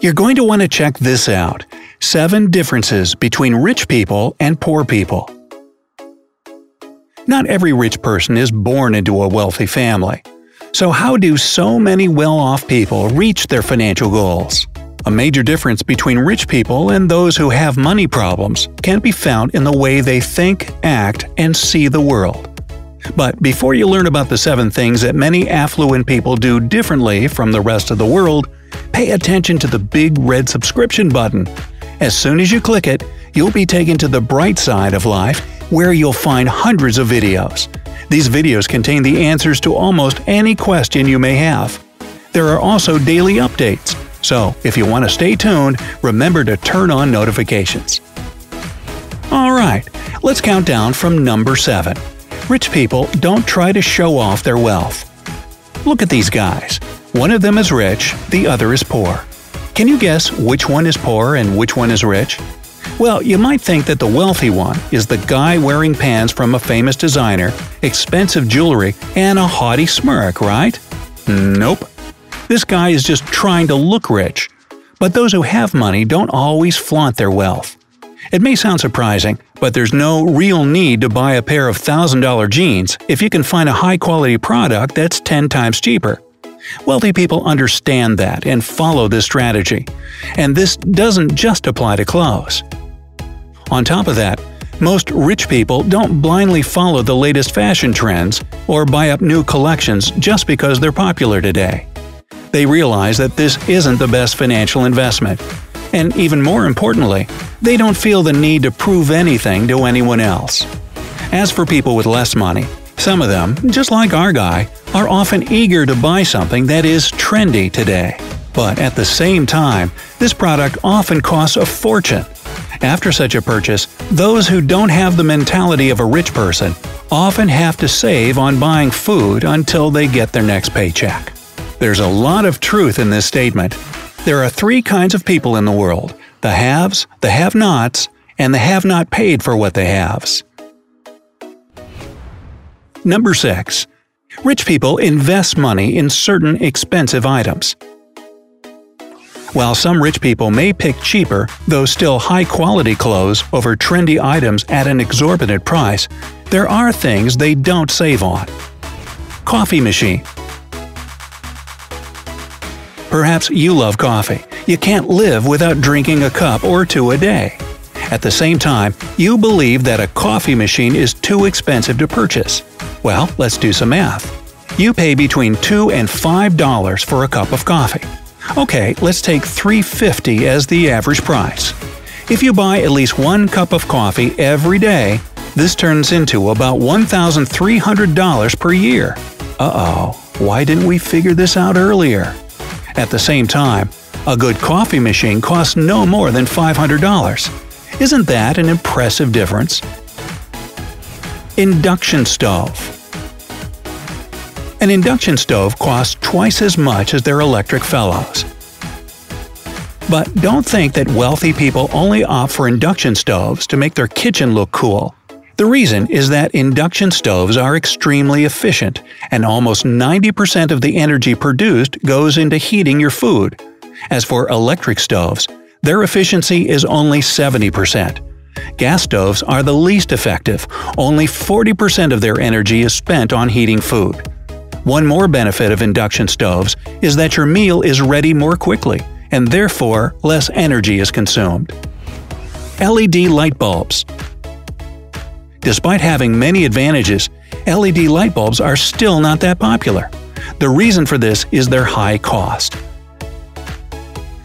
You're going to want to check this out 7 differences between rich people and poor people. Not every rich person is born into a wealthy family. So, how do so many well off people reach their financial goals? A major difference between rich people and those who have money problems can be found in the way they think, act, and see the world. But before you learn about the seven things that many affluent people do differently from the rest of the world, pay attention to the big red subscription button. As soon as you click it, you'll be taken to the bright side of life where you'll find hundreds of videos. These videos contain the answers to almost any question you may have. There are also daily updates, so if you want to stay tuned, remember to turn on notifications. Alright, let's count down from number 7. Rich people don't try to show off their wealth. Look at these guys. One of them is rich, the other is poor. Can you guess which one is poor and which one is rich? Well, you might think that the wealthy one is the guy wearing pants from a famous designer, expensive jewelry, and a haughty smirk, right? Nope. This guy is just trying to look rich. But those who have money don't always flaunt their wealth. It may sound surprising, but there's no real need to buy a pair of $1,000 jeans if you can find a high quality product that's 10 times cheaper. Wealthy people understand that and follow this strategy. And this doesn't just apply to clothes. On top of that, most rich people don't blindly follow the latest fashion trends or buy up new collections just because they're popular today. They realize that this isn't the best financial investment. And even more importantly, they don't feel the need to prove anything to anyone else. As for people with less money, some of them, just like our guy, are often eager to buy something that is trendy today. But at the same time, this product often costs a fortune after such a purchase, those who don't have the mentality of a rich person often have to save on buying food until they get their next paycheck. There's a lot of truth in this statement. There are three kinds of people in the world the haves, the have nots, and the have not paid for what they haves. Number 6. Rich people invest money in certain expensive items. While some rich people may pick cheaper, though still high quality clothes over trendy items at an exorbitant price, there are things they don't save on. Coffee machine. Perhaps you love coffee. You can't live without drinking a cup or two a day. At the same time, you believe that a coffee machine is too expensive to purchase. Well, let's do some math. You pay between 2 and $5 for a cup of coffee. Okay, let's take 350 as the average price. If you buy at least one cup of coffee every day, this turns into about $1,300 per year. Uh-oh, why didn't we figure this out earlier? At the same time, a good coffee machine costs no more than $500. Isn't that an impressive difference? Induction stove. An induction stove costs twice as much as their electric fellows. But don't think that wealthy people only opt for induction stoves to make their kitchen look cool. The reason is that induction stoves are extremely efficient, and almost 90% of the energy produced goes into heating your food. As for electric stoves, their efficiency is only 70%. Gas stoves are the least effective, only 40% of their energy is spent on heating food. One more benefit of induction stoves is that your meal is ready more quickly, and therefore less energy is consumed. LED light bulbs. Despite having many advantages, LED light bulbs are still not that popular. The reason for this is their high cost.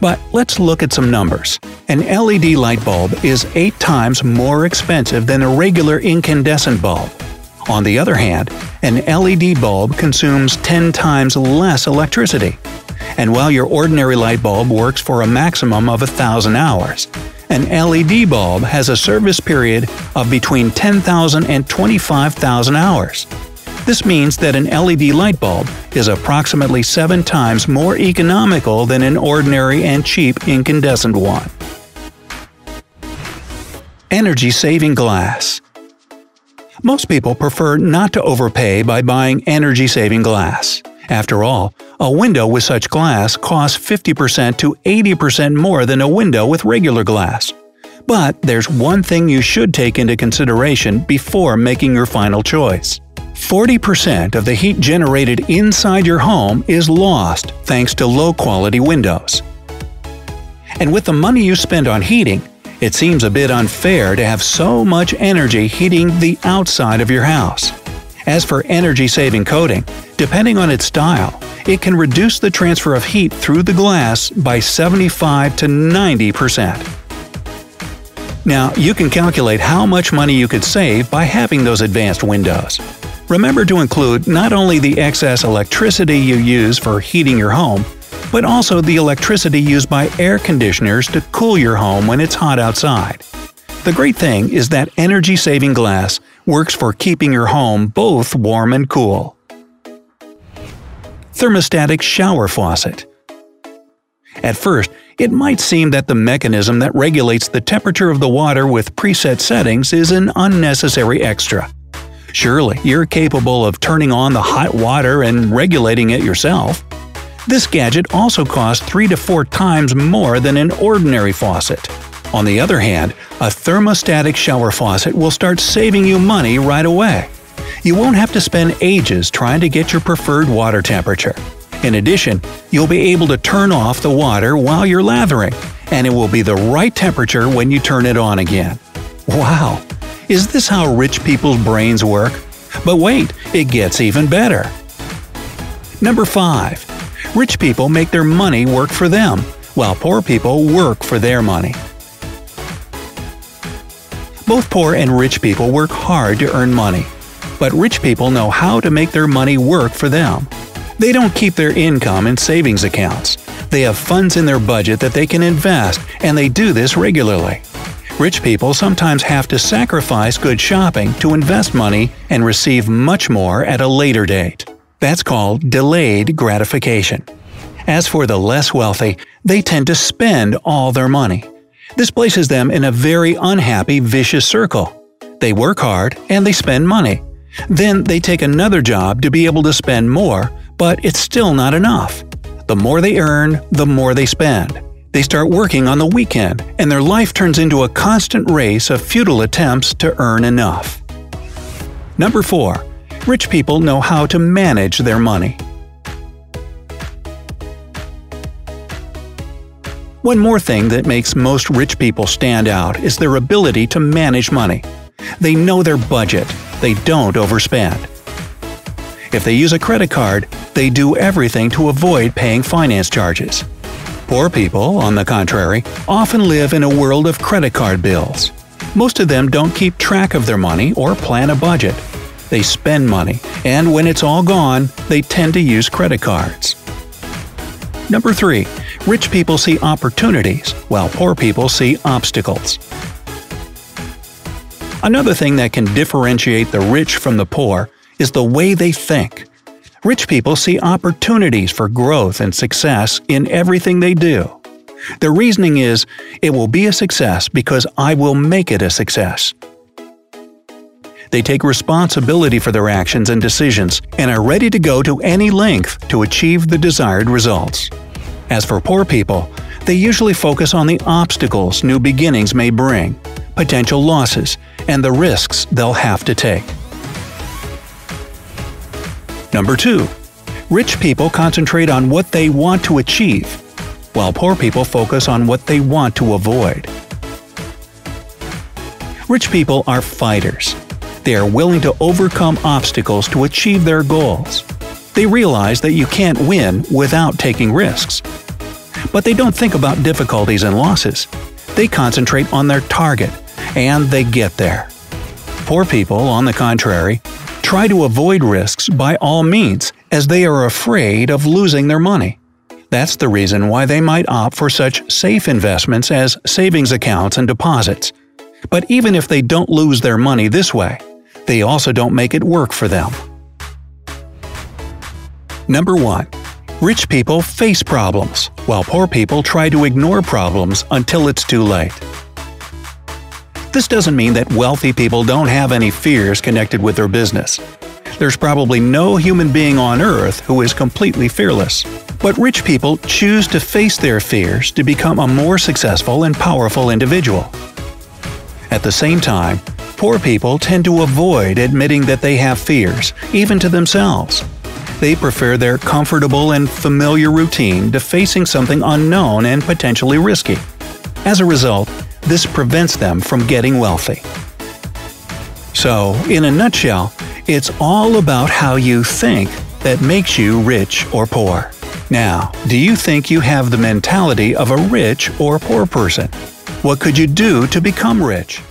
But let's look at some numbers. An LED light bulb is 8 times more expensive than a regular incandescent bulb. On the other hand, an LED bulb consumes 10 times less electricity. And while your ordinary light bulb works for a maximum of 1,000 hours, an LED bulb has a service period of between 10,000 and 25,000 hours. This means that an LED light bulb is approximately 7 times more economical than an ordinary and cheap incandescent one. Energy saving glass most people prefer not to overpay by buying energy saving glass. After all, a window with such glass costs 50% to 80% more than a window with regular glass. But there's one thing you should take into consideration before making your final choice. 40% of the heat generated inside your home is lost thanks to low quality windows. And with the money you spend on heating, it seems a bit unfair to have so much energy heating the outside of your house. As for energy saving coating, depending on its style, it can reduce the transfer of heat through the glass by 75 to 90%. Now, you can calculate how much money you could save by having those advanced windows. Remember to include not only the excess electricity you use for heating your home, but also the electricity used by air conditioners to cool your home when it's hot outside. The great thing is that energy saving glass works for keeping your home both warm and cool. Thermostatic shower faucet. At first, it might seem that the mechanism that regulates the temperature of the water with preset settings is an unnecessary extra. Surely, you're capable of turning on the hot water and regulating it yourself. This gadget also costs 3 to 4 times more than an ordinary faucet. On the other hand, a thermostatic shower faucet will start saving you money right away. You won't have to spend ages trying to get your preferred water temperature. In addition, you'll be able to turn off the water while you're lathering, and it will be the right temperature when you turn it on again. Wow! Is this how rich people's brains work? But wait, it gets even better. Number 5. Rich people make their money work for them, while poor people work for their money. Both poor and rich people work hard to earn money. But rich people know how to make their money work for them. They don't keep their income in savings accounts. They have funds in their budget that they can invest, and they do this regularly. Rich people sometimes have to sacrifice good shopping to invest money and receive much more at a later date. That's called delayed gratification. As for the less wealthy, they tend to spend all their money. This places them in a very unhappy, vicious circle. They work hard and they spend money. Then they take another job to be able to spend more, but it's still not enough. The more they earn, the more they spend. They start working on the weekend, and their life turns into a constant race of futile attempts to earn enough. Number 4. Rich people know how to manage their money. One more thing that makes most rich people stand out is their ability to manage money. They know their budget, they don't overspend. If they use a credit card, they do everything to avoid paying finance charges. Poor people, on the contrary, often live in a world of credit card bills. Most of them don't keep track of their money or plan a budget. They spend money, and when it's all gone, they tend to use credit cards. Number 3. Rich people see opportunities, while poor people see obstacles. Another thing that can differentiate the rich from the poor is the way they think. Rich people see opportunities for growth and success in everything they do. Their reasoning is, it will be a success because I will make it a success. They take responsibility for their actions and decisions and are ready to go to any length to achieve the desired results. As for poor people, they usually focus on the obstacles new beginnings may bring, potential losses, and the risks they'll have to take. Number 2. Rich people concentrate on what they want to achieve, while poor people focus on what they want to avoid. Rich people are fighters. They are willing to overcome obstacles to achieve their goals. They realize that you can't win without taking risks. But they don't think about difficulties and losses. They concentrate on their target, and they get there. Poor people, on the contrary, try to avoid risks by all means, as they are afraid of losing their money. That's the reason why they might opt for such safe investments as savings accounts and deposits. But even if they don't lose their money this way, they also don't make it work for them. Number 1. Rich people face problems, while poor people try to ignore problems until it's too late. This doesn't mean that wealthy people don't have any fears connected with their business. There's probably no human being on earth who is completely fearless. But rich people choose to face their fears to become a more successful and powerful individual. At the same time, poor people tend to avoid admitting that they have fears, even to themselves. They prefer their comfortable and familiar routine to facing something unknown and potentially risky. As a result, this prevents them from getting wealthy. So, in a nutshell, it's all about how you think that makes you rich or poor. Now, do you think you have the mentality of a rich or poor person? What could you do to become rich?